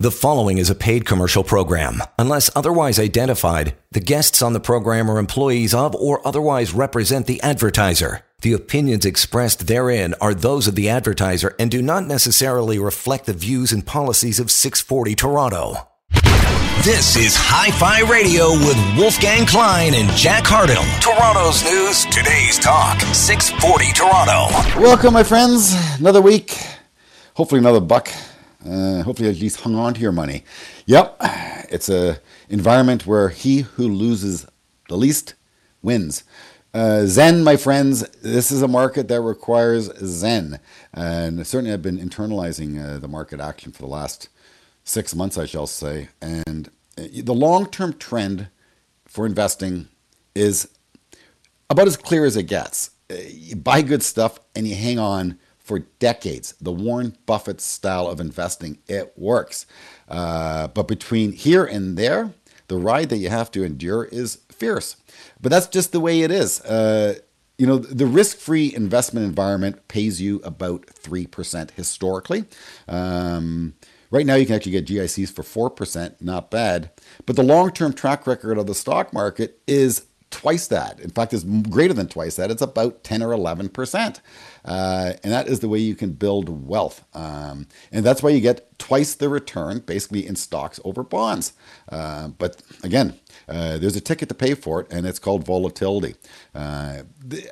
The following is a paid commercial program. Unless otherwise identified, the guests on the program are employees of or otherwise represent the advertiser. The opinions expressed therein are those of the advertiser and do not necessarily reflect the views and policies of 640 Toronto. This is Hi Fi Radio with Wolfgang Klein and Jack Hardill. Toronto's news, today's talk, 640 Toronto. Welcome, my friends. Another week. Hopefully, another buck. Uh, hopefully, at least hung on to your money. Yep, it's a environment where he who loses the least wins. Uh, Zen, my friends, this is a market that requires Zen. And certainly, I've been internalizing uh, the market action for the last six months, I shall say. And uh, the long term trend for investing is about as clear as it gets. Uh, you buy good stuff and you hang on for decades. The Warren Buffett style of investing, it works. Uh, but between here and there, the ride that you have to endure is fierce. But that's just the way it is. Uh, you know, the risk free investment environment pays you about 3% historically. Um, right now, you can actually get GICs for 4%, not bad. But the long term track record of the stock market is twice that. In fact, it's greater than twice that. It's about 10 or 11%. Uh, and that is the way you can build wealth. Um, and that's why you get twice the return, basically in stocks over bonds. Uh, but again, uh, there's a ticket to pay for it, and it's called volatility. Uh,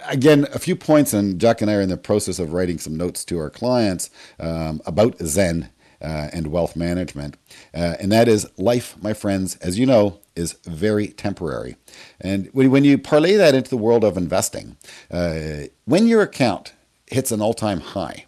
again, a few points, and Jack and I are in the process of writing some notes to our clients um, about Zen uh, and wealth management. Uh, and that is life, my friends, as you know, is very temporary. And when, you parlay that into the world of investing, uh, when your account hits an all time high,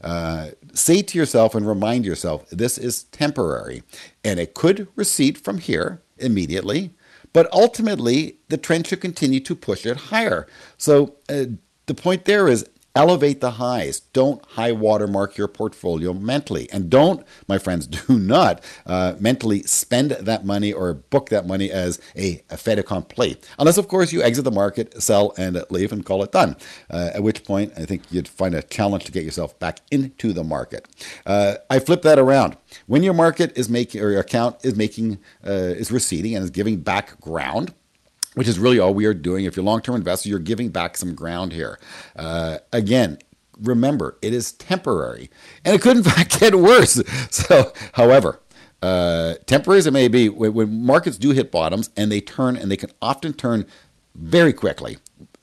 uh, say to yourself and remind yourself this is temporary and it could recede from here immediately, but ultimately the trend should continue to push it higher. So uh, the point there is Elevate the highs. Don't high watermark your portfolio mentally. And don't, my friends, do not uh, mentally spend that money or book that money as a, a fait accompli. Unless, of course, you exit the market, sell, and leave and call it done. Uh, at which point, I think you'd find a challenge to get yourself back into the market. Uh, I flip that around. When your market is making, or your account is making, uh, is receding and is giving back ground, which is really all we are doing. If you're a long term investor, you're giving back some ground here. Uh, again, remember, it is temporary, and it could in fact get worse. So, however, uh, temporary as it may be, when, when, markets do hit bottoms and they turn, and they can often turn very quickly.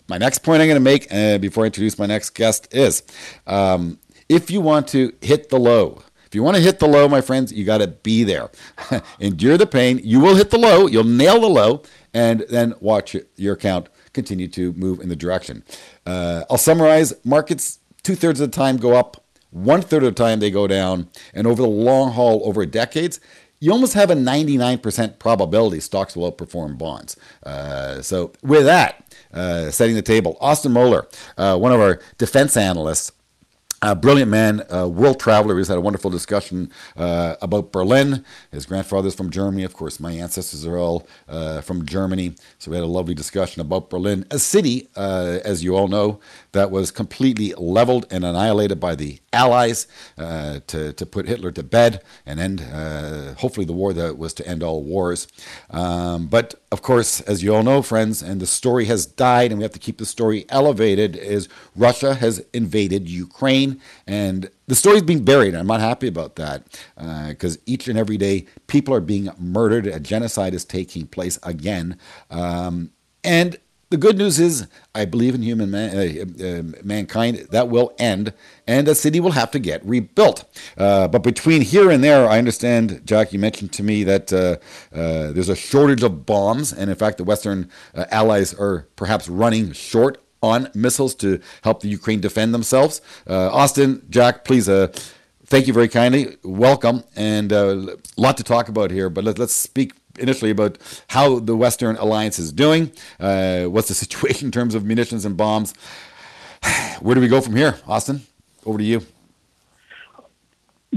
My next point I'm going to make uh, before I introduce my next guest is um, if you want to hit the low, if you want to hit the low, my friends, you got to be there. Endure the pain. You will hit the low. You'll nail the low, and then watch your account continue to move in the direction. Uh, I'll summarize markets two thirds of the time go up, one third of the time they go down. And over the long haul, over decades, you almost have a 99% probability stocks will outperform bonds. Uh, so, with that, uh, setting the table, Austin Moeller, uh, one of our defense analysts, a brilliant man, a world traveler. He's had a wonderful discussion uh, about Berlin. His grandfather's from Germany. Of course, my ancestors are all uh, from Germany. So we had a lovely discussion about Berlin, a city, uh, as you all know, that was completely leveled and annihilated by the Allies uh, to, to put Hitler to bed and end, uh, hopefully, the war that was to end all wars. Um, but of course, as you all know, friends, and the story has died, and we have to keep the story elevated, is Russia has invaded Ukraine. And the story's being buried. I'm not happy about that because uh, each and every day people are being murdered. A genocide is taking place again. Um, and the good news is, I believe in human man, uh, uh, mankind. That will end, and the city will have to get rebuilt. Uh, but between here and there, I understand, Jack, you mentioned to me that uh, uh, there's a shortage of bombs, and in fact, the Western uh, allies are perhaps running short on missiles to help the Ukraine defend themselves. Austin, Jack, please thank you very kindly. Welcome, and a lot to talk about here. But let, us speak initially about how the Western Alliance is doing. Uh, what's the situation in terms of munitions and bombs? Where do we go from here, Austin? Over to you.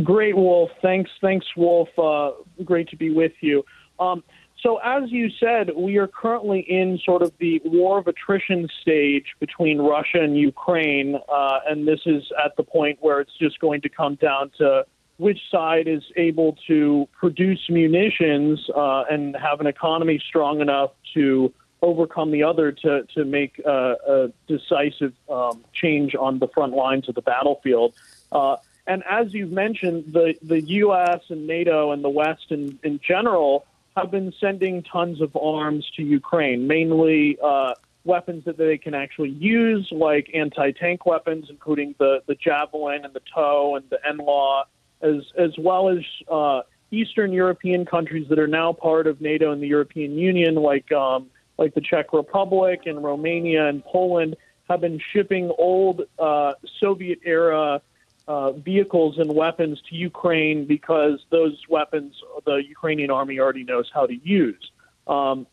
Great, Wolf. Thanks, thanks, Wolf. Uh, great to be with you. Um, so, as you said, we are currently in sort of the war of attrition stage between Russia and Ukraine, uh, and this is at the point where it's just going to come down to which side is able to produce munitions uh, and have an economy strong enough to overcome the other to to make uh, a decisive um, change on the front lines of the battlefield. Uh, and as you've mentioned, the the U.S. and NATO and the West in, in general have been sending tons of arms to Ukraine, mainly uh, weapons that they can actually use, like anti-tank weapons, including the the Javelin and the TOW and the NLAW, as as well as uh, Eastern European countries that are now part of NATO and the European Union, like um, like the Czech Republic and Romania and Poland, have been shipping old uh, Soviet era. Uh, vehicles and weapons to Ukraine because those weapons the Ukrainian army already knows how to use. Um,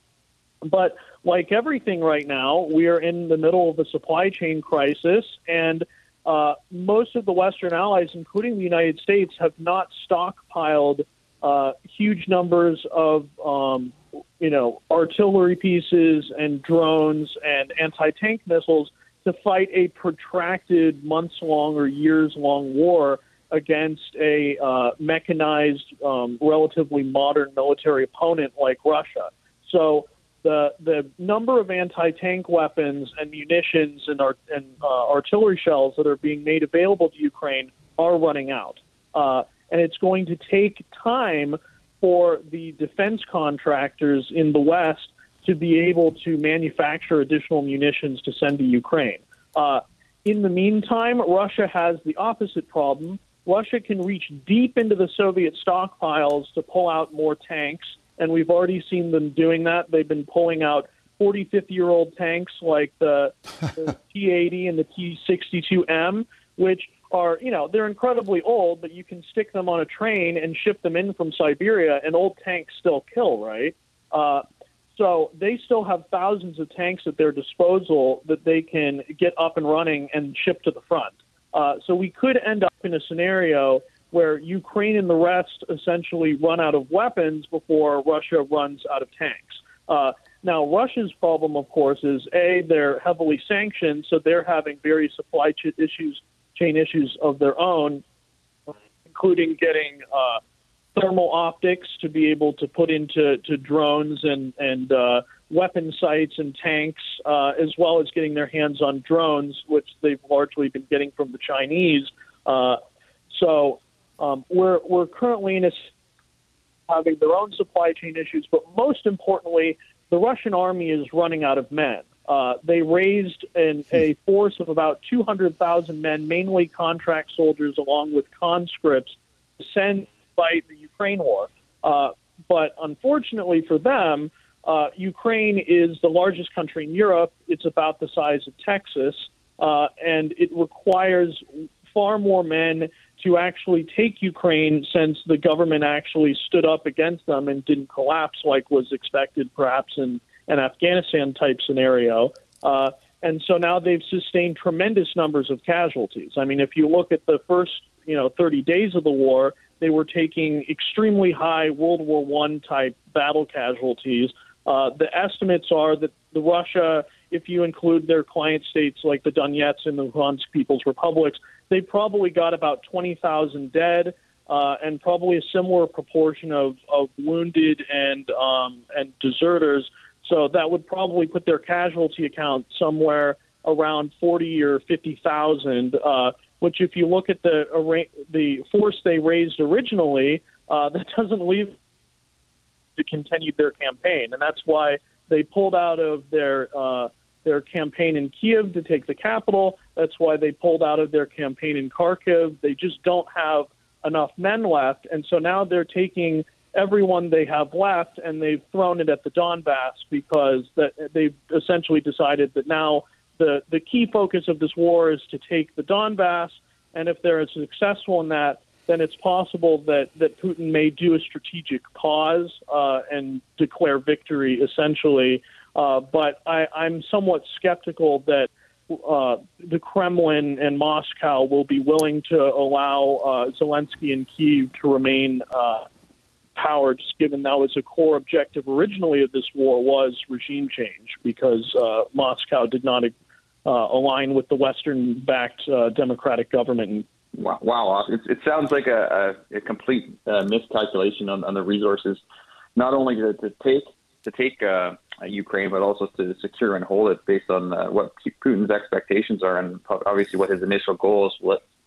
but like everything right now, we are in the middle of a supply chain crisis, and uh, most of the Western allies, including the United States, have not stockpiled uh, huge numbers of, um, you know, artillery pieces and drones and anti-tank missiles to fight a protracted, months-long or years-long war against a uh, mechanized, um, relatively modern military opponent like Russia. So the the number of anti-tank weapons and munitions and, and uh, artillery shells that are being made available to Ukraine are running out, uh, and it's going to take time for the defense contractors in the West to be able to manufacture additional munitions to send to Ukraine. Uh, in the meantime, Russia has the opposite problem. Russia can reach deep into the Soviet stockpiles to pull out more tanks and we've already seen them doing that. They've been pulling out 40, 50 year old tanks like the, the T 80 and the T 62M, which are, you know, they're incredibly old, but you can stick them on a train and ship them in from Siberia, and old tanks still kill, right? Uh, so they still have thousands of tanks at their disposal that they can get up and running and ship to the front. Uh, so we could end up in a scenario where Ukraine and the rest essentially run out of weapons before Russia runs out of tanks. Uh, now, Russia's problem, of course, is a they're heavily sanctioned, so they're having various supply ch- issues, chain issues of their own, including getting uh, thermal optics to be able to put into to drones and and uh, weapon sights and tanks, uh, as well as getting their hands on drones, which they've largely been getting from the Chinese. Uh, so um, we're, we're currently in a, having their own supply chain issues, but most importantly, the Russian army is running out of men. Uh, they raised an, a force of about 200,000 men, mainly contract soldiers, along with conscripts, to send fight the Ukraine war. Uh, but unfortunately for them, uh, Ukraine is the largest country in Europe. It's about the size of Texas, uh, and it requires far more men to actually take Ukraine since the government actually stood up against them and didn't collapse like was expected perhaps in an Afghanistan type scenario. Uh, and so now they've sustained tremendous numbers of casualties. I mean, if you look at the first, you know, 30 days of the war, they were taking extremely high World War One type battle casualties. Uh, the estimates are that the Russia, if you include their client states like the Donetsk and the Luhansk People's Republics, they probably got about 20,000 dead uh, and probably a similar proportion of, of wounded and um, and deserters. So that would probably put their casualty account somewhere around 40 or 50,000. Uh, which, if you look at the the force they raised originally, uh, that doesn't leave to continue their campaign, and that's why they pulled out of their uh, their campaign in Kiev to take the capital. That's why they pulled out of their campaign in Kharkiv. They just don't have enough men left. And so now they're taking everyone they have left and they've thrown it at the Donbass because that they've essentially decided that now the, the key focus of this war is to take the Donbass. And if they're successful in that, then it's possible that, that Putin may do a strategic pause uh, and declare victory essentially uh, but I, I'm somewhat skeptical that uh, the Kremlin and Moscow will be willing to allow uh, Zelensky and Kiev to remain uh, power, just given that was a core objective originally of this war was regime change, because uh, Moscow did not uh, align with the Western-backed uh, democratic government Wow, wow. It, it sounds like a, a, a complete uh, miscalculation on, on the resources, not only to, to take to take uh, Ukraine, but also to secure and hold it based on uh, what Putin's expectations are, and obviously what his initial goals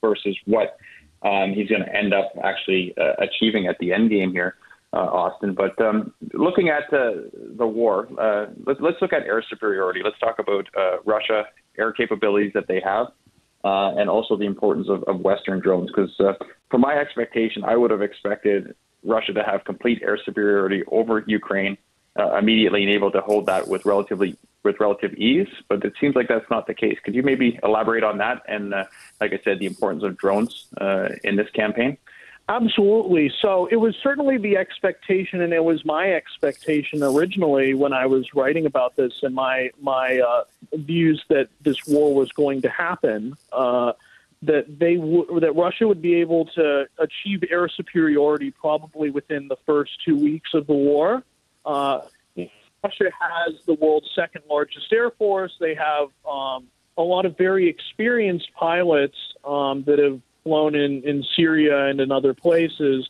versus what um, he's going to end up actually uh, achieving at the end game here, uh, Austin. But um, looking at uh, the war, uh, let's, let's look at air superiority. Let's talk about uh, Russia air capabilities that they have. Uh, and also the importance of, of Western drones. Because uh, from my expectation, I would have expected Russia to have complete air superiority over Ukraine uh, immediately and able to hold that with relatively with relative ease. But it seems like that's not the case. Could you maybe elaborate on that? And uh, like I said, the importance of drones uh, in this campaign. Absolutely. So it was certainly the expectation, and it was my expectation originally when I was writing about this and my my uh, views that this war was going to happen. Uh, that they w- that Russia would be able to achieve air superiority probably within the first two weeks of the war. Uh, Russia has the world's second largest air force. They have um, a lot of very experienced pilots um, that have flown in, in Syria and in other places.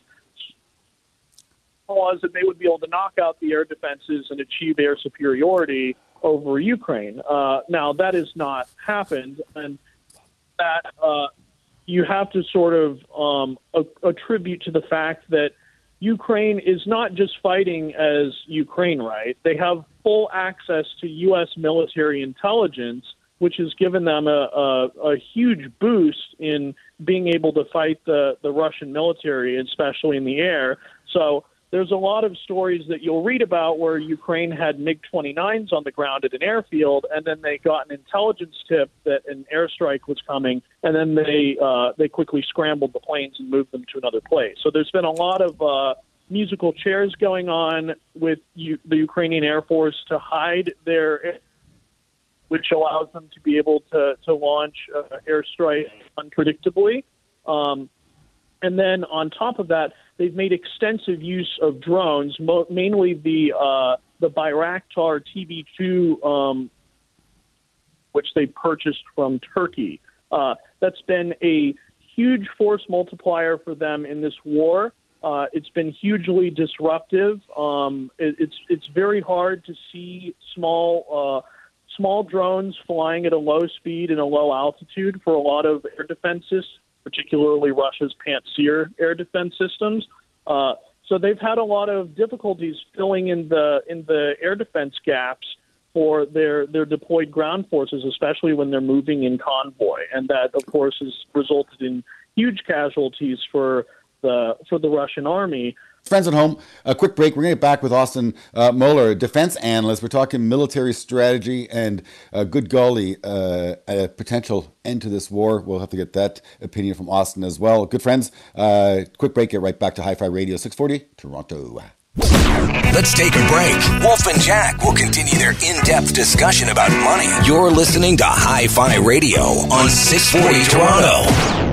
Was that they would be able to knock out the air defenses and achieve air superiority over Ukraine. Uh, now that has not happened, and that uh, you have to sort of um, attribute to the fact that Ukraine is not just fighting as Ukraine, right? They have full access to U.S. military intelligence, which has given them a, a, a huge boost in being able to fight the, the Russian military, especially in the air. So there's a lot of stories that you'll read about where Ukraine had MiG 29s on the ground at an airfield, and then they got an intelligence tip that an airstrike was coming, and then they uh, they quickly scrambled the planes and moved them to another place. So there's been a lot of uh, musical chairs going on with U- the Ukrainian Air Force to hide their, which allows them to be able to to launch uh, airstrikes unpredictably. Um, and then on top of that, they've made extensive use of drones, mo- mainly the uh, the Bayraktar TB2, um, which they purchased from Turkey. Uh, that's been a huge force multiplier for them in this war. Uh, it's been hugely disruptive. Um, it, it's it's very hard to see small uh, small drones flying at a low speed and a low altitude for a lot of air defenses particularly Russia's Pantsir air defense systems. Uh, so they've had a lot of difficulties filling in the in the air defense gaps for their their deployed ground forces, especially when they're moving in convoy, and that of course has resulted in huge casualties for the for the Russian army. Friends at home, a quick break. We're going to get back with Austin uh, Moeller, defense analyst. We're talking military strategy and uh, good golly, uh, a potential end to this war. We'll have to get that opinion from Austin as well. Good friends, uh, quick break. Get right back to Hi Fi Radio 640, Toronto. Let's take a break. Wolf and Jack will continue their in depth discussion about money. You're listening to Hi Fi Radio on 640 Toronto.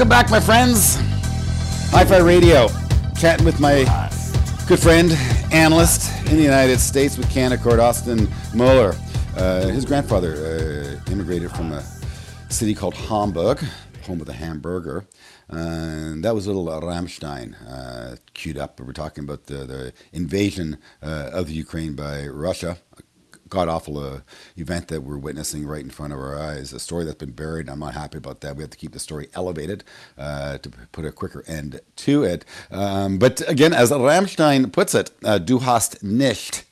Welcome back, my friends. Hi Fi Radio, chatting with my good friend, analyst in the United States with Canaccord, Austin Moeller. Uh, his grandfather uh, immigrated from a city called Hamburg, home of the hamburger. And that was a little uh, Rammstein uh, queued up. We're talking about the, the invasion uh, of the Ukraine by Russia god awful uh, event that we're witnessing right in front of our eyes. A story that's been buried. I'm not happy about that. We have to keep the story elevated uh, to put a quicker end to it. Um, but again, as Rammstein puts it, uh, du hast nicht.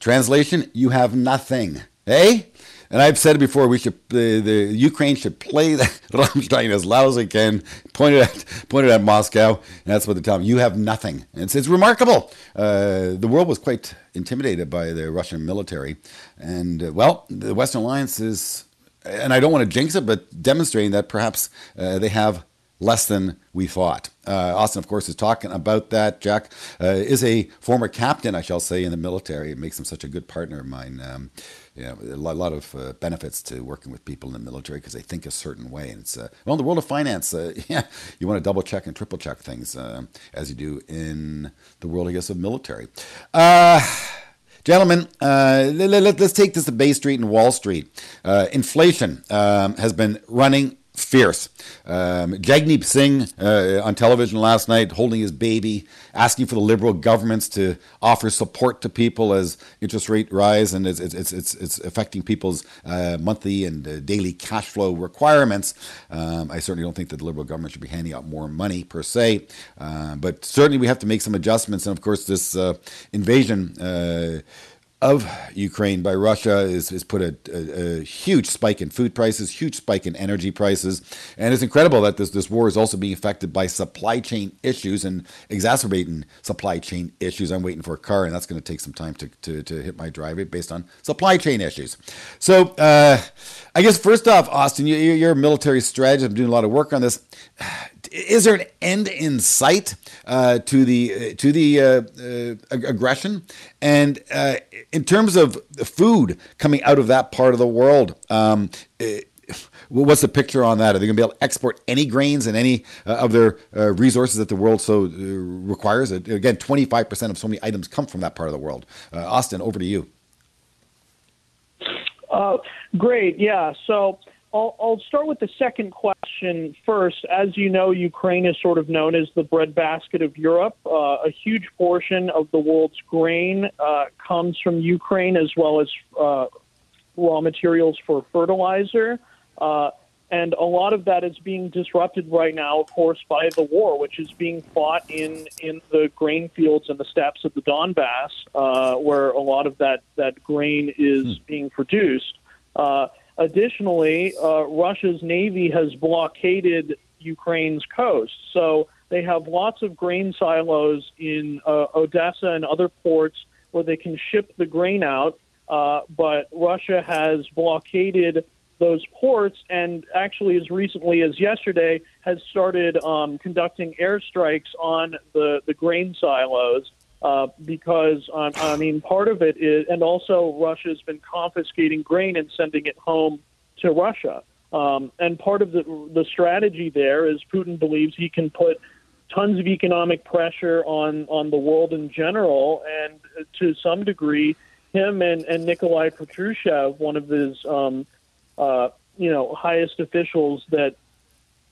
Translation: You have nothing. Hey. And I've said it before. We should the, the Ukraine should play the Rammstein as loud as they can, pointed at pointed at Moscow, and that's what they tell them. You have nothing. And it's, it's remarkable. Uh, the world was quite intimidated by the Russian military, and uh, well, the Western Alliance is, and I don't want to jinx it, but demonstrating that perhaps uh, they have less than we thought. Uh, Austin, of course, is talking about that. Jack uh, is a former captain, I shall say, in the military. It makes him such a good partner of mine. Um, yeah, a lot, of uh, benefits to working with people in the military because they think a certain way. And it's uh, well, in the world of finance, uh, yeah, you want to double check and triple check things uh, as you do in the world, I guess, of military. Uh, Gentlemen, uh, let, us take this to Bay Street and Wall Street. Uh, inflation um, has been running fierce. Um, Jagmeet Singh uh, on television last night holding his baby, asking for the Liberal governments to offer support to people as interest rate rise and it's, it's, it's, it's affecting people's uh, monthly and uh, daily cash flow requirements. Um, I certainly don't think that the Liberal government should be handing out more money per se, uh, but certainly we have to make some adjustments. And of course, this uh, invasion uh, of Ukraine by Russia has, has put a, a, a, huge spike in food prices, huge spike in energy prices, and it's incredible that this this war is also being affected by supply chain issues and exacerbating supply chain issues. I'm waiting for a car, and that's going to take some time to, to, to hit my driveway based on supply chain issues. So, uh, I guess first off, Austin, you, you're a military strategist. I'm doing a lot of work on this is there an end in sight uh, to the to the uh, uh, aggression? And uh, in terms of the food coming out of that part of the world, um, uh, what's the picture on that? Are they going to be able to export any grains and any uh, of their resources that the world so requires? Again, twenty five percent of so many items come from that part of the world. Austin, over to you. great, yeah. So I'll, I'll start with the second question first. As you know, Ukraine is sort of known as the breadbasket of Europe. Uh, a huge portion of the world's grain uh, comes from Ukraine, as well as uh, raw materials for fertilizer. Uh, and a lot of that is being disrupted right now, of course, by the war, which is being fought in, in the grain fields and the steppes of the Donbass, uh, where a lot of that, that grain is hmm. being produced. Additionally, uh, Russia's navy has blockaded Ukraine's coast. So they have lots of grain silos in uh, Odessa and other ports where they can ship the grain out. Uh, but Russia has blockaded those ports and actually, as recently as yesterday, has started um, conducting airstrikes on the, the grain silos uh, because I mean part of it is, and also Russia has been confiscating grain and sending it home to Russia. Um, and part of the the strategy there is Putin believes he can put tons of economic pressure on on the world in general, and to some degree, him and and Nikolai Patrushev, one of his um, uh, you know highest officials that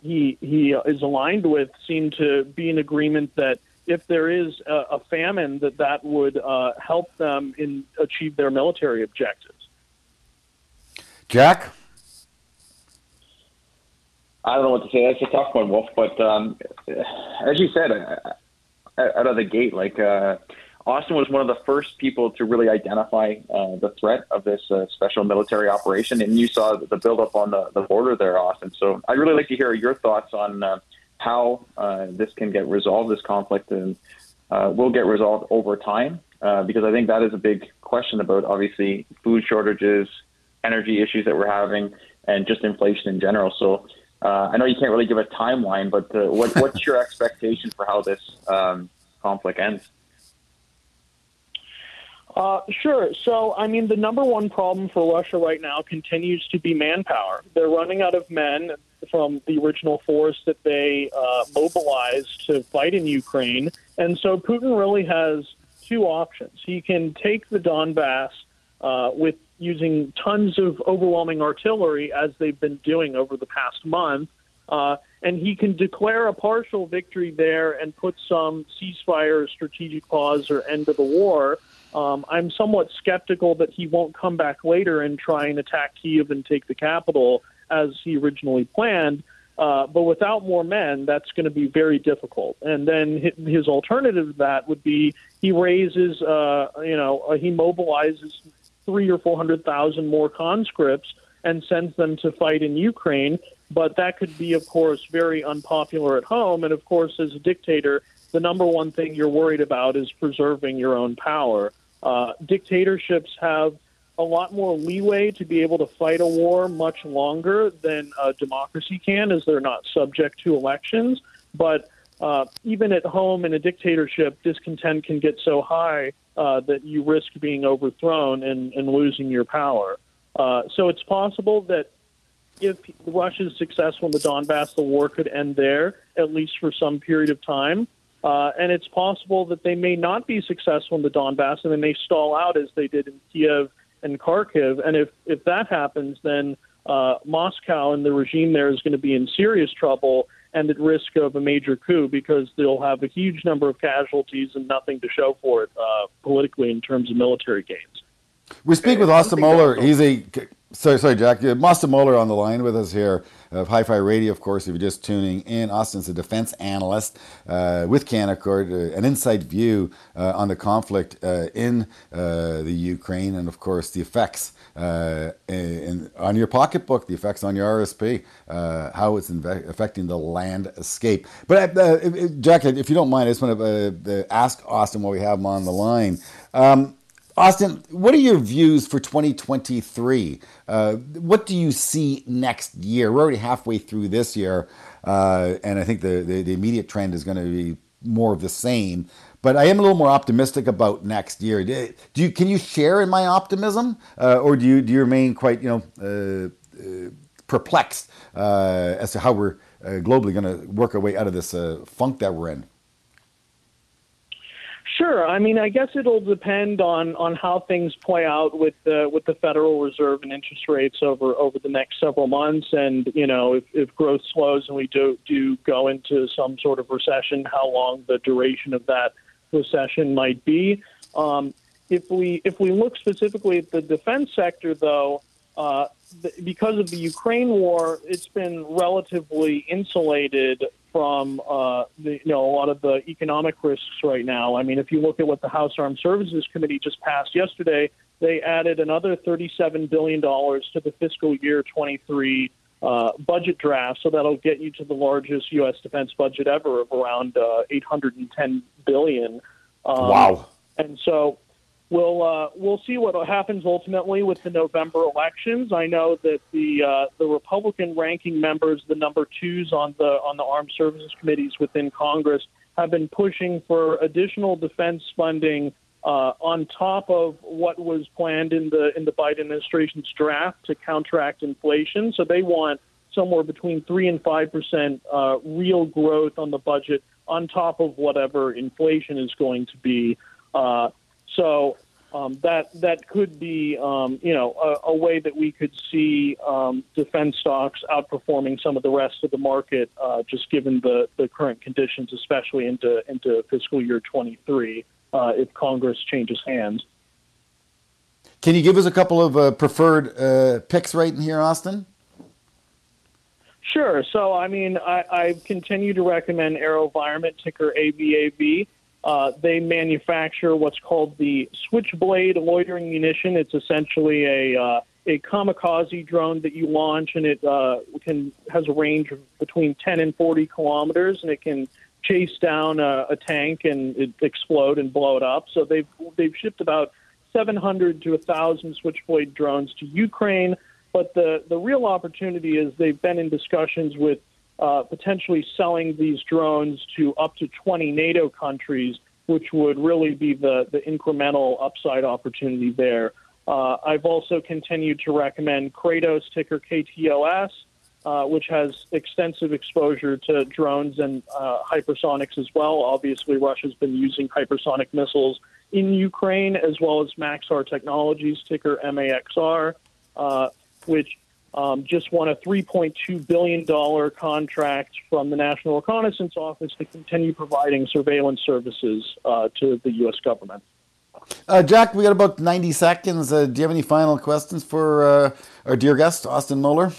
he he is aligned with, seem to be in agreement that if there is a, a famine, that that would uh, help them in achieve their military objectives. Jack. I don't know what to say. That's a tough one, Wolf. But um, as you said, uh, out of the gate, like uh, Austin was one of the first people to really identify uh, the threat of this uh, special military operation, and you saw the buildup on the, the border there, Austin. So I'd really like to hear your thoughts on uh, how uh, this can get resolved, this conflict, and uh, will get resolved over time. Uh, because I think that is a big question about obviously food shortages, energy issues that we're having, and just inflation in general. So uh, I know you can't really give a timeline, but uh, what, what's your expectation for how this um, conflict ends? Uh, sure. So, I mean, the number one problem for Russia right now continues to be manpower. They're running out of men from the original force that they uh, mobilized to fight in Ukraine. And so Putin really has two options. He can take the Donbass uh, with using tons of overwhelming artillery, as they've been doing over the past month. Uh, and he can declare a partial victory there and put some ceasefire, strategic pause, or end of the war. Um, I'm somewhat skeptical that he won't come back later and try and attack Kiev and take the capital as he originally planned. Uh, but without more men, that's going to be very difficult. And then his alternative to that would be he raises, uh, you know, uh, he mobilizes three or four hundred thousand more conscripts and sends them to fight in Ukraine. But that could be, of course, very unpopular at home. And of course, as a dictator, the number one thing you're worried about is preserving your own power. Uh, dictatorships have a lot more leeway to be able to fight a war much longer than a democracy can, as they're not subject to elections. But uh, even at home in a dictatorship, discontent can get so high uh, that you risk being overthrown and, and losing your power. Uh, so it's possible that if Russia is successful in the Donbass, the war could end there, at least for some period of time. Uh, and it's possible that they may not be successful in the Donbass and they may stall out as they did in Kiev and Kharkiv. And if, if that happens, then uh, Moscow and the regime there is going to be in serious trouble and at risk of a major coup because they'll have a huge number of casualties and nothing to show for it uh, politically in terms of military gains. We speak with Austin Moeller. He's a sorry, sorry, Jack. Austin Moeller on the line with us here of Hi-Fi Radio. Of course, if you're just tuning in, Austin's a defense analyst uh, with Canaccord, uh, an inside view uh, on the conflict uh, in uh, the Ukraine, and of course the effects uh, in, on your pocketbook, the effects on your RSP, how it's inve- affecting the landscape. But Jack, if you don't mind, I just want to ask Austin while we have him on the line. Um, Austin, what are your views for 2023? Uh, what do you see next year? We're already halfway through this year, uh, and I think the, the, the, immediate trend is going to be more of the same. But I am a little more optimistic about next year. Do you can you share in my optimism, uh, or do you do you remain quite you know uh, uh, perplexed uh, as to how we're globally going to work our way out of this funk that we're in? Sure. I mean, I guess it'll depend on, on how things play out with the with the Federal Reserve and interest rates over over the next several months. And you know, if, if growth slows and we do do go into some sort of recession, how long the duration of that recession might be. Um, if we if we look specifically at the defense sector, though, uh, because of the Ukraine war, it's been relatively insulated from uh, the, you know a lot of the economic risks right now. I mean, if you look at what the House Armed Services Committee just passed yesterday, they added another $37 billion to the fiscal year 23 uh, budget draft, so that'll get you to the largest U.S. defense budget ever of around uh, 810 billion. Um, wow! And so we'll uh, we'll see what happens ultimately with the November elections. I know that the uh, the Republican ranking members, the number twos on the on the armed services committees within Congress, have been pushing for additional defense funding uh, on top of what was planned in the in the Biden administration's draft to counteract inflation. So they want somewhere between three and five percent uh, real growth on the budget on top of whatever inflation is going to be. Uh, so um, that that could be um, you know a, a, way that we could see um, defense stocks outperforming some of the rest of the market, uh, just given the, the current conditions, especially into into fiscal year 23, uh, if Congress changes hands. Can you give us a couple of uh, preferred uh, picks right in here, Austin? Sure. So, I mean, I, I continue to recommend AeroVironment, ticker AVAV. Uh, they manufacture what's called the Switchblade loitering munition. It's essentially a uh, a kamikaze drone that you launch, and it uh, can has a range of between 10 and 40 kilometers, and it can chase down a, a tank and it explode and blow it up. So they've they've shipped about 700 to 1,000 Switchblade drones to Ukraine. But the the real opportunity is they've been in discussions with uh, potentially selling these drones to up to 20 NATO countries, which would really be the, the incremental upside opportunity there. Uh, I've also continued to recommend Kratos, ticker KTOS, uh, which has extensive exposure to drones and uh, hypersonics as well. Obviously, Russia's been using hypersonic missiles in Ukraine, as well as Maxar Technologies, ticker MAXR, uh, which um, just won a $3.2 billion contract from the National Reconnaissance Office to continue providing surveillance services uh, to the U.S. government. Uh, Jack, we got about 90 seconds. Uh, do you have any final questions for uh, our dear guest, Austin Moeller?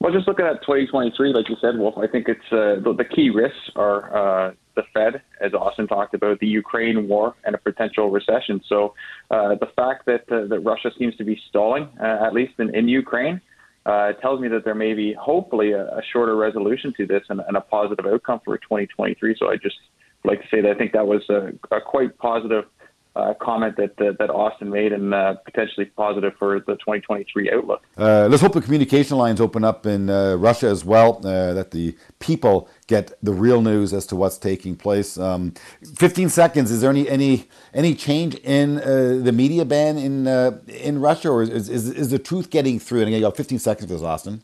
Well, just looking at 2023, like you said, Wolf, I think it's uh, the, the, key risks are uh, the Fed, as Austin talked about, the Ukraine war, and a potential recession. So uh, the fact that uh, that Russia seems to be stalling, uh, at least in, in Ukraine, uh, tells me that there may be hopefully a, a shorter resolution to this and, and, a positive outcome for 2023. So I just like to say that I think that was a, a quite positive uh, comment that, that that Austin made, and uh, potentially positive for the 2023 outlook. Uh, let's hope the communication lines open up in uh, Russia as well. Uh, that the people get the real news as to what's taking place. Um, 15 seconds. Is there any any any change in uh, the media ban in in Russia, or is, is is the truth getting through? And again, you got 15 seconds for this, Austin.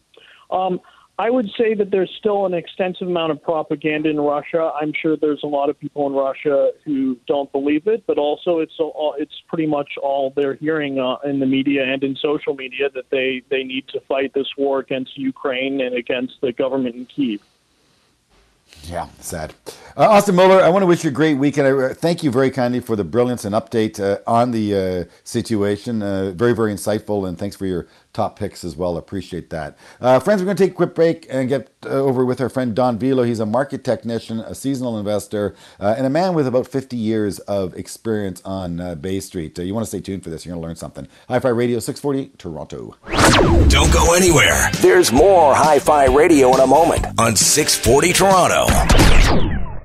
Um, I would say that there's still an extensive amount of propaganda in Russia. I'm sure there's a lot of people in Russia who don't believe it, but also it's all, it's pretty much all they're hearing uh, in the media and in social media that they they need to fight this war against Ukraine and against the government in Kiev. Yeah, sad. Uh, Austin Moeller, I want to wish you a great weekend. I uh, thank you very kindly for the brilliance and update uh, on the uh, situation. Uh, very, very insightful, and thanks for your top picks as well. Appreciate that. Uh, friends, we're going to take a quick break and get uh, over with our friend Don Vialoux. He's a market technician, a seasonal investor, uh, and a man with about 50 years of experience on uh, Bay Street. Uh, you want to stay tuned for this. You're going to learn something. Hi Fi Radio 640, Toronto. Don't go anywhere. There's more Hi Fi Radio in a moment on 640 Toronto.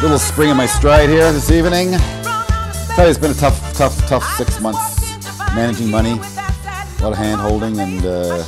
Little spring in my stride here this evening. It's been a tough, tough, tough six months managing money, a lot of hand holding, and uh,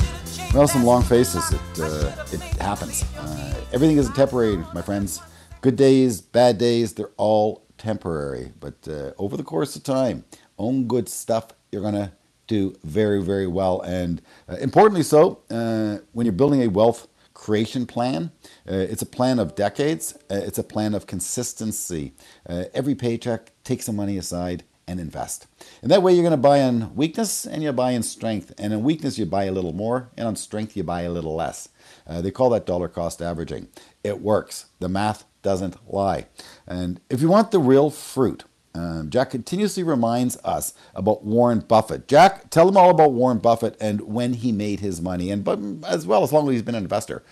well, some long faces. It uh, it happens. Uh, everything is temporary, my friends. Good days, bad days, they're all temporary. But uh, over the course of time, own good stuff. You're gonna do very, very well, and uh, importantly, so uh, when you're building a wealth creation plan. Uh, it's a plan of decades. Uh, it's a plan of consistency. Uh, every paycheck, take some money aside and invest. And that way you're going to buy on weakness and you buy in strength. And in weakness, you buy a little more, and on strength, you buy a little less. Uh, they call that dollar cost averaging. It works. The math doesn't lie. And if you want the real fruit, um, Jack continuously reminds us about Warren Buffett. Jack, tell them all about Warren Buffett and when he made his money, and but as well as long as he's been an investor.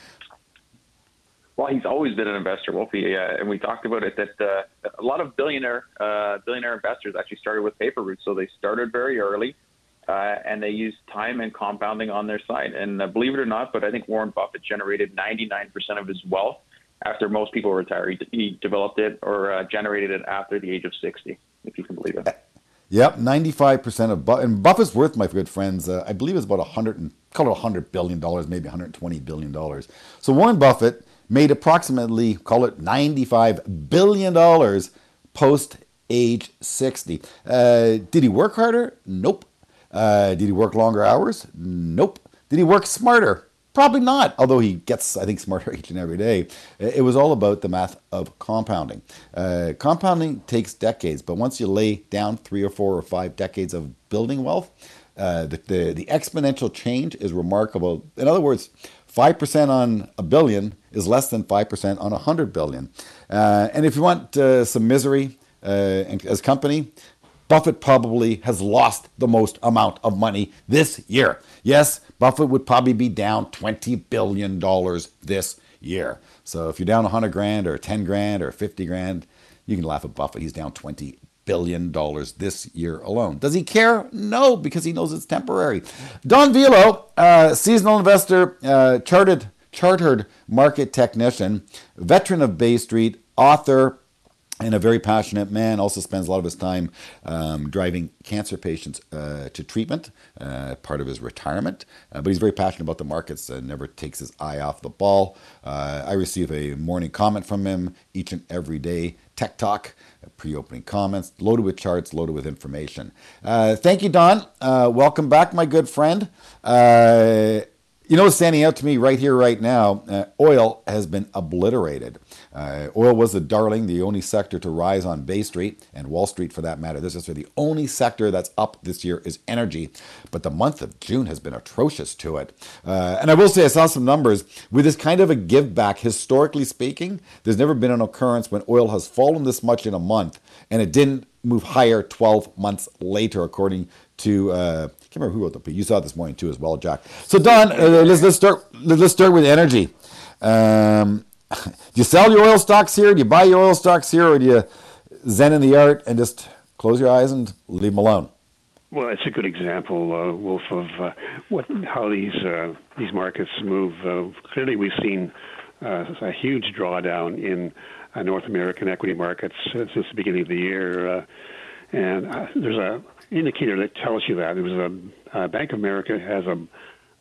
Well, he's always been an investor, Wolfie, uh, and we talked about it that uh, a lot of billionaire uh, billionaire investors actually started with paper routes. So they started very early, uh, and they used time and compounding on their side. And uh, believe it or not, but I think Warren Buffett generated 99% of his wealth after most people retire. He, he developed it or uh, generated it after the age of 60, if you can believe it. Yep, ninety-five percent of Buffett, and Buffett's worth, my good friends, uh, I believe is about a hundred and call it a hundred billion dollars, maybe one hundred twenty billion dollars. So Warren Buffett made approximately, call it ninety-five billion dollars post age sixty. Uh, did he work harder? Nope. Uh, did he work longer hours? Nope. Did he work smarter? Probably not, although he gets, I think, smarter each and every day. It was all about the math of compounding. Uh, compounding takes decades, but once you lay down three or four or five decades of building wealth, uh, the, the, the exponential change is remarkable. In other words, 5% on a billion is less than 5% on a 100 billion. Uh, and if you want uh, some misery uh, as company, Buffett probably has lost the most amount of money this year. Yes, Buffett would probably be down $20 billion this year. So if you're down 100 grand or 10 grand or 50 grand, you can laugh at Buffett. He's down 20 billion dollars this year alone. Does he care? No, because he knows it's temporary. Don Vialoux, uh, seasonal investor, uh, chartered chartered market technician, veteran of Bay Street, author, and a very passionate man. Also spends a lot of his time um, driving cancer patients uh, to treatment, uh, part of his retirement. Uh, but he's very passionate about the markets and never takes his eye off the ball. Uh, I receive a morning comment from him each and every day. Tech Talk, pre-opening comments, loaded with charts, loaded with information. Uh, thank you, Don. Uh, welcome back, my good friend. You know, standing out to me right here, right now, uh, oil has been obliterated. Uh, oil was the darling, the only sector to rise on Bay Street and Wall Street for that matter. This is the only sector that's up this year is energy, but the month of June has been atrocious to it. Uh, and I will say, I saw some numbers with this kind of a give back. Historically speaking, there's never been an occurrence when oil has fallen this much in a month and it didn't move higher 12 months later, according to uh, can't remember who wrote the piece. You saw it this morning too, as well, Jack. So Don, uh, let's let's start let's start with energy. Um, do you sell your oil stocks here? Do you buy your oil stocks here, or do you zen in the art and just close your eyes and leave them alone? Well, it's a good example, uh, Wolf, of uh, what how these uh, these markets move. Uh, clearly, we've seen uh, a huge drawdown in uh, North American equity markets since the beginning of the year, and there's a indicator that tells you that. It was a Bank of America has a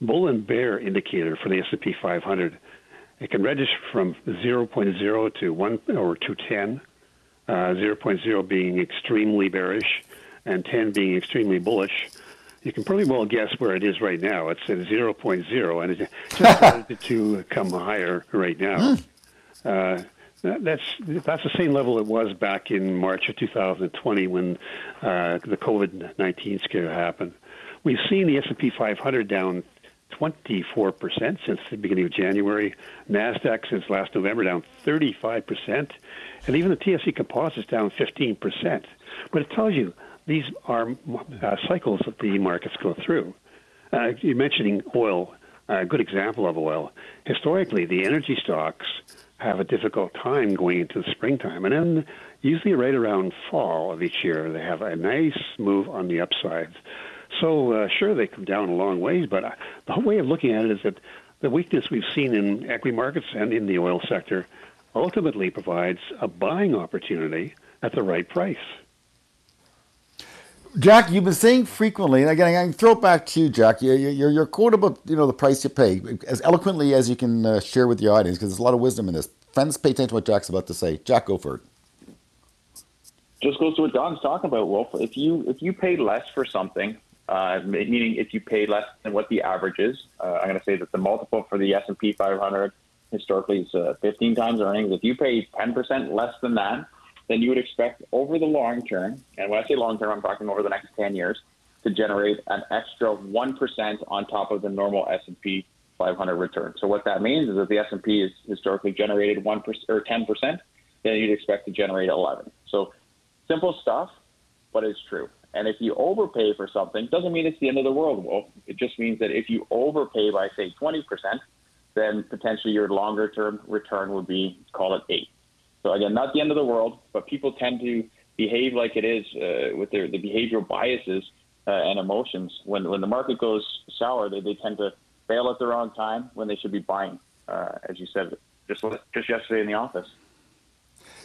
bull and bear indicator for the S&P 500. It can register from 0.0 to 1 or to 10, 0.0 being extremely bearish and 10 being extremely bullish, you can pretty well guess where it is right now. It's at 0.0, and it just started to come higher right now. Hmm. Uh, that's that's the same level it was back in March of 2020 when uh, the COVID-19 scare happened. We've seen the S&P 500 down 24% since the beginning of January. NASDAQ since last November down 35%. And even the TSE Composite is down 15%. But it tells you these are uh, cycles that the markets go through. Uh, you're mentioning oil, a good example of oil. Historically, the energy stocks have a difficult time going into the springtime, and then usually right around fall of each year, they have a nice move on the upsides. So, uh, sure, they come down a long ways, but uh, the whole way of looking at it is that the weakness we've seen in equity markets and in the oil sector ultimately provides a buying opportunity at the right price. Jack, you've been saying frequently, and again, I can throw it back to you, Jack. Your, your, your quote about you know the price you pay, as eloquently as you can uh, share with the audience, because there's a lot of wisdom in this. Friends, pay attention to what Jack's about to say. Jack, go for it. Just goes to what Don's talking about, Wolf. If you if you pay less for something, uh, meaning if you pay less than what the average is, uh, I'm going to say that the multiple for the S and P 500 historically is uh, 15 times earnings. If you pay 10% less than that, then you would expect over the long term, and when I say long term, I'm talking over the next 10 years, to generate an extra 1% on top of the normal S&P 500 return. So what that means is that the S&P has historically generated 1% or 10%, then you'd expect to generate 11. So simple stuff, but it's true. And if you overpay for something, doesn't mean it's the end of the world, Wolf. It just means that if you overpay by say 20%, then potentially your longer term return would be call it 8. So again, not the end of the world, but people tend to behave like it is uh, with their the behavioral biases uh, and emotions. When when the market goes sour, they, they tend to bail at the wrong time when they should be buying, uh, as you said just just yesterday in the office.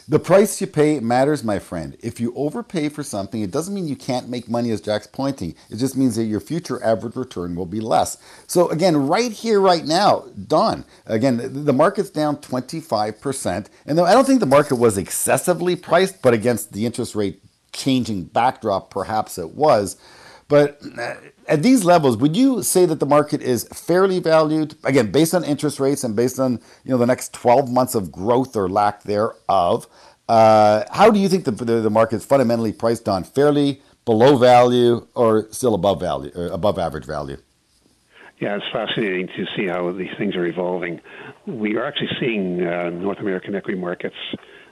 The price you pay matters, my friend. If you overpay for something, it doesn't mean you can't make money, as Jack's pointing. It just means that your future average return will be less. So, again, right here, right now, Don, again, the market's down 25%. And though I don't think the market was excessively priced, but against the interest rate changing backdrop, perhaps it was. But uh, at these levels, would you say that the market is fairly valued? Again, based on interest rates and based on you know the next 12 months of growth or lack thereof, uh, how do you think the, the, the market is fundamentally priced on? Fairly below value or still above value, uh, above average value? Yeah, it's fascinating to see how these things are evolving. We are actually seeing uh, North American equity markets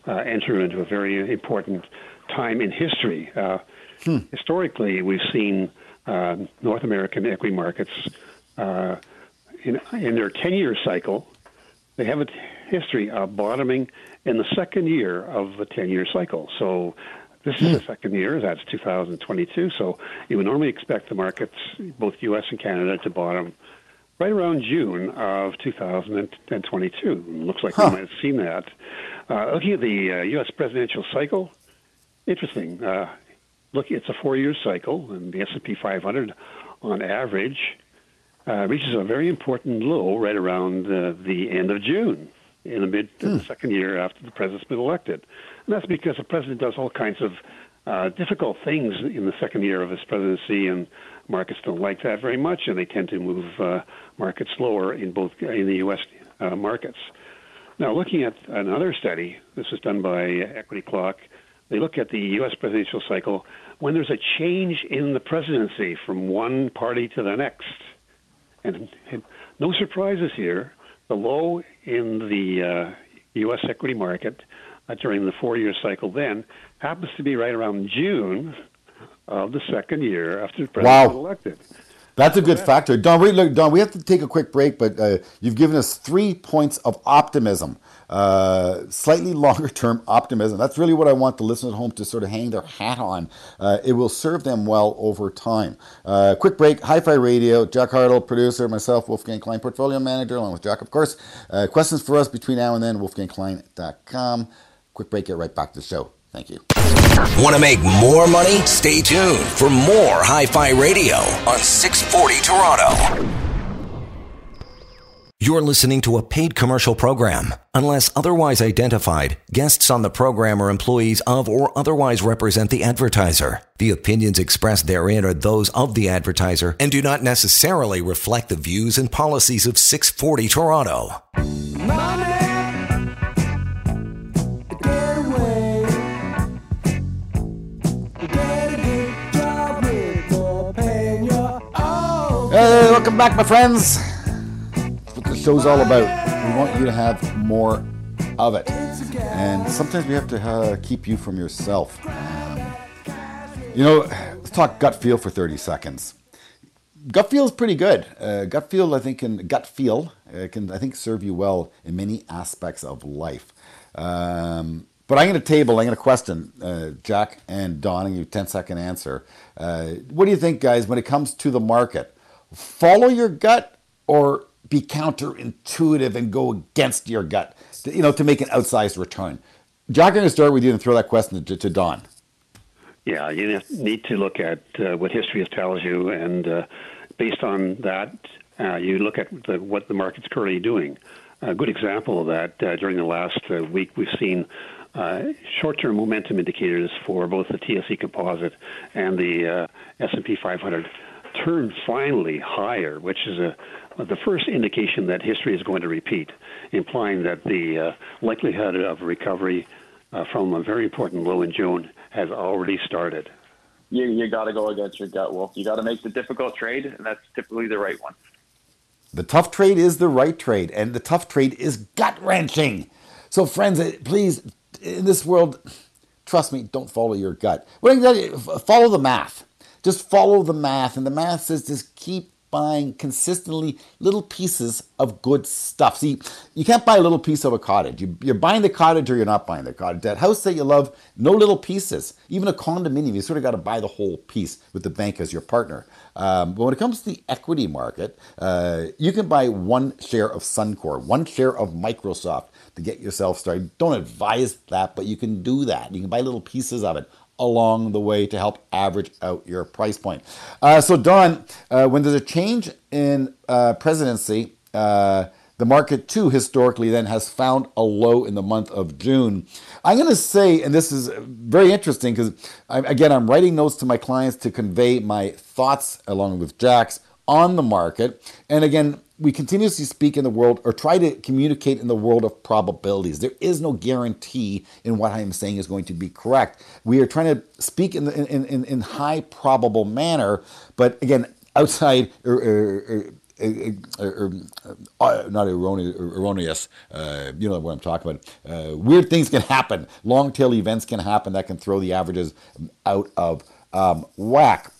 uh, enter into a very important time in history. Hmm. Historically, we've seen uh, North American equity markets uh, in, in their 10 year cycle, they have a history of bottoming in the second year of the 10 year cycle. So this is the hmm. second year, that's 2022. So you would normally expect the markets, both US and Canada, to bottom right around June of 2022. Looks like huh. we might have seen that. Uh, looking at the uh, U.S. presidential cycle, interesting. Uh, look, it's a four-year cycle, and the S&P 500, on average, uh, reaches a very important low right around uh, the end of June, in the mid hmm. the second year after the president's been elected. And that's because the president does all kinds of uh, difficult things in the second year of his presidency, and markets don't like that very much, and they tend to move uh, markets slower in both in the U.S. Uh, markets. Now, looking at another study, this was done by Equity Clock they look at the U.S. presidential cycle when there's a change in the presidency from one party to the next. And, and no surprises here. The low in the uh, U.S. equity market uh, during the four-year cycle then happens to be right around June of the second year after the president was Wow. elected. That's a good factor. Don, wait, look, Don, we have to take a quick break, but uh, you've given us three points of optimism, uh, slightly longer term optimism. That's really what I want the listeners at home to sort of hang their hat on. Uh, it will serve them well over time. Uh, quick break, Hi Fi Radio, Jack Hardill, producer, myself, Wolfgang Klein, portfolio manager, along with Jack, of course. Uh, questions for us between now and then, wolfgangklein.com. Quick break, get right back to the show. Thank you. Want to make more money? Stay tuned for more Hi Fi Radio on 640 Toronto. You're listening to a paid commercial program. Unless otherwise identified, guests on the program are employees of or otherwise represent the advertiser. The opinions expressed therein are those of the advertiser and do not necessarily reflect the views and policies of 640 Toronto. Hey, welcome back, my friends. That's what the show's all about. We want you to have more of it. And sometimes we have to uh, keep you from yourself. You know, let's talk gut feel for 30 seconds. Gut feel is pretty good. Uh, gut feel, I think, can gut feel uh, can I think serve you well in many aspects of life. Um, but I'm going to table. I'm going to question uh, Jack and Don. and you a 10 second answer. Uh, what do you think, guys, when it comes to the market? Follow your gut or be counterintuitive and go against your gut, to, you know, to make an outsized return. Jack, I'm going to start with you and throw that question to, to Don. Yeah, you need to look at uh, what history tells you, and uh, based on that, uh, you look at the, what the market's currently doing. A good example of that uh, during the last uh, week, we've seen uh, short-term momentum indicators for both the TSE Composite and the uh, S&P 500 turn finally higher, which is a the first indication that history is going to repeat, implying that the uh, likelihood of recovery uh, from a very important low in June has already started. You you got to go against your gut, Wolf. You got to make the difficult trade, and that's typically the right one. The tough trade is the right trade, and the tough trade is gut wrenching. So, friends, eh, please, in this world, trust me, don't follow your gut. What I can tell you, f- follow the math. Just follow the math, and the math says just keep buying consistently little pieces of good stuff. See, you can't buy a little piece of a cottage. You, you're buying the cottage or you're not buying the cottage. That house that you love, no little pieces. Even a condominium, you sort of got to buy the whole piece with the bank as your partner. Um, but when it comes to the equity market, uh, you can buy one share of Suncor, one share of Microsoft to get yourself started. Don't advise that, but you can do that. You can buy little pieces of it along the way to help average out your price point. Uh, so, Don, uh, when there's a change in uh, presidency, uh, the market too historically then has found a low in the month of June. I'm going to say, and this is very interesting because again, I'm writing notes to my clients to convey my thoughts along with Jack's on the market. And again, we continuously speak in the world or try to communicate in the world of probabilities. There is no guarantee in what I am saying is going to be correct. We are trying to speak in the, in, in, in high probable manner, but again, outside or, or, or, not erroneous, erroneous uh, you know what I'm talking about. Uh, weird things can happen. Long tail events can happen that can throw the averages out of um, whack.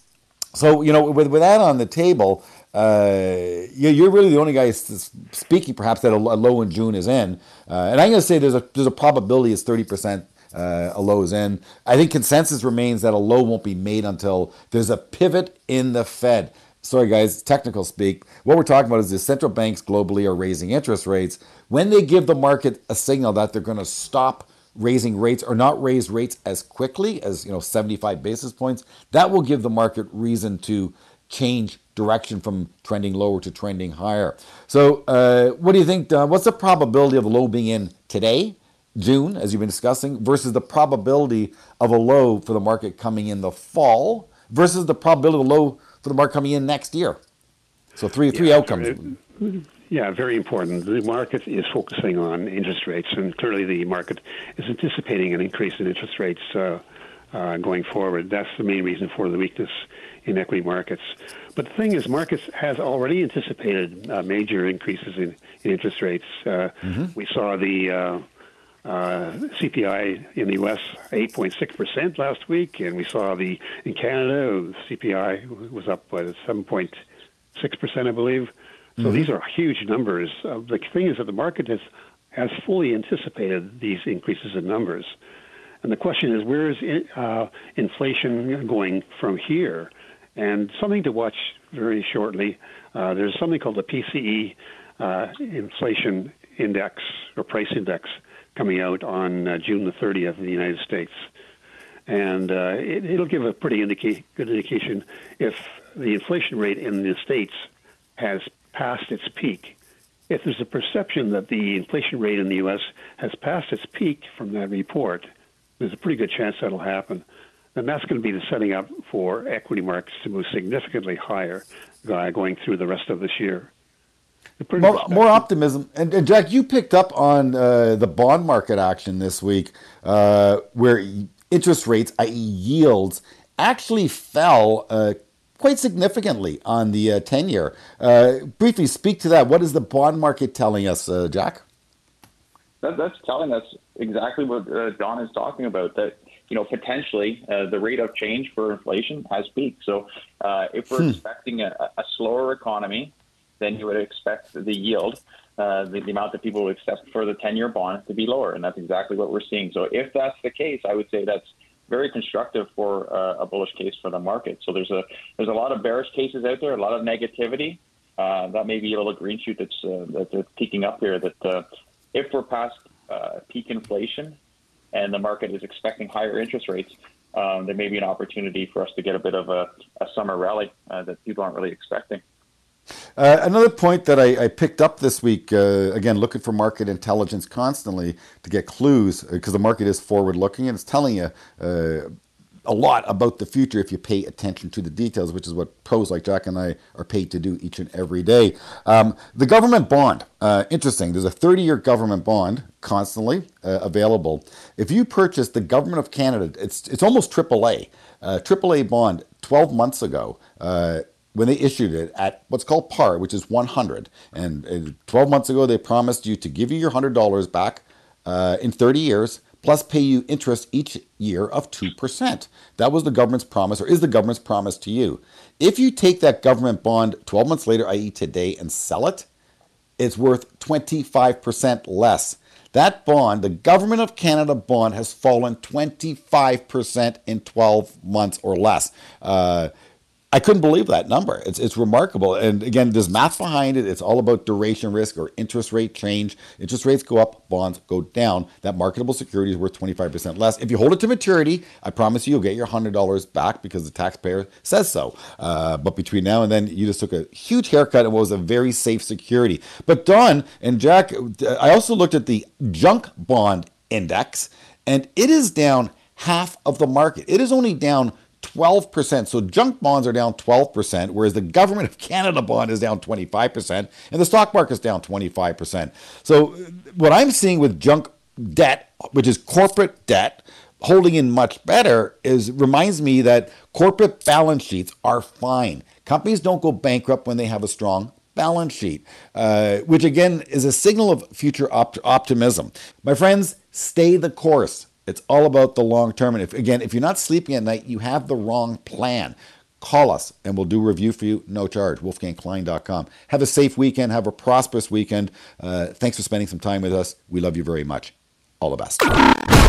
So, you know, with, with that on the table, uh, you- you're really the only guy speaking, perhaps, that a, low in June is in. Uh, and I'm going to say there's a there's a probability it's 30% uh, a low is in. I think consensus remains that a low won't be made until there's a pivot in the Fed. Sorry, guys, technical speak. What we're talking about is the central banks globally are raising interest rates. When they give the market a signal that they're going to stop raising rates or not raise rates as quickly as you know 75 basis points, that will give the market reason to change direction from trending lower to trending higher. So, uh, what do you think? Don? What's the probability of a low being in today, June, as you've been discussing, versus the probability of a low for the market coming in the fall, versus the probability of a low for the market coming in next year? So, three three Yeah, outcomes. Yeah, very important. The market is focusing on interest rates, and clearly the market is anticipating an increase in interest rates uh, uh, going forward. That's the main reason for the weakness in equity markets. But the thing is, markets has already anticipated uh, major increases in, in interest rates. Uh, We saw the uh, Uh, CPI in the U.S. 8.6 percent last week, and we saw the in Canada CPI was up by 7.6 percent, I believe. So mm-hmm. these are huge numbers. Uh, the thing is that the market has has fully anticipated these increases in numbers, and the question is where is uh, inflation going from here? And something to watch very shortly. Uh, there's something called the PCE uh, inflation index or price index coming out on uh, June the 30th in the United States. And uh, it, will give a pretty indica- good indication if the inflation rate in the States has passed its peak. If there's a perception that the inflation rate in the U.S. has passed its peak from that report, there's a pretty good chance that'll happen. And that's going to be the setting up for equity markets to move significantly higher uh, going through the rest of this year. More, more, optimism. And, and, Jack, you picked up on uh, the bond market action this week, uh, where interest rates, i.e., yields, actually fell uh, quite significantly on the uh, 10 year. Uh, briefly speak to that. What is the bond market telling us, uh, Jack? That, that's telling us exactly what Don is talking about that you know, potentially uh, the rate of change for inflation has peaked. So uh, if we're hmm. expecting a, a, slower economy, then you would expect the yield, uh, the, the, amount that people would accept for the 10-year bond to be lower, and that's exactly what we're seeing. So if that's the case, I would say that's very constructive for uh, a bullish case for the market. So there's a there's a lot of bearish cases out there, a lot of negativity. Uh, that may be a little green shoot that's uh, that's peeking up here. That if we're past peak inflation and the market is expecting higher interest rates, um, there may be an opportunity for us to get a bit of a, a summer rally uh, that people aren't really expecting. Uh, another point that I, I, picked up this week, uh, again, looking for market intelligence constantly to get clues, because uh, the market is forward looking and it's telling you uh, a lot about the future if you pay attention to the details, which is what pros like Jack and I are paid to do each and every day. Um, the government bond, uh, interesting. There's a 30 year government bond constantly uh, available. If you purchase the government of Canada, it's, it's almost AAA. Uh, AAA bond 12 months ago uh, when they issued it at what's called par, which is 100. And uh, 12 months ago, they promised you to give you your $100 back uh, in 30 years plus pay you interest each year of 2%. That was the government's promise, or is the government's promise to you. If you take that government bond 12 months later, i.e., today, and sell it, it's worth 25% less. That bond, the Government of Canada bond, has fallen 25% in 12 months or less. Uh, I couldn't believe that number. It's it's remarkable. And again, there's math behind it. It's all about duration risk or interest rate change. Interest rates go up, bonds go down. That marketable security is worth 25% less. If you hold it to maturity, I promise you, you'll get your $100 back because the taxpayer says so. Uh, but between now and then, you just took a huge haircut and was a very safe security. But Don and Jack, I also looked at the junk bond index, and it is down half of the market. It is only down 12%. So junk bonds are down 12%, whereas the government of Canada bond is down 25%, and the stock market is down 25%. So what I'm seeing with junk debt, which is corporate debt, holding in much better is reminds me that corporate balance sheets are fine. Companies don't go bankrupt when they have a strong balance sheet, uh, which again is a signal of future op- optimism. My friends, stay the course. It's all about the long term. And if again, if you're not sleeping at night, you have the wrong plan. Call us and we'll do a review for you, no charge. WolfgangKlein.com. Have a safe weekend. Have a prosperous weekend. Uh, thanks for spending some time with us. We love you very much. All the best.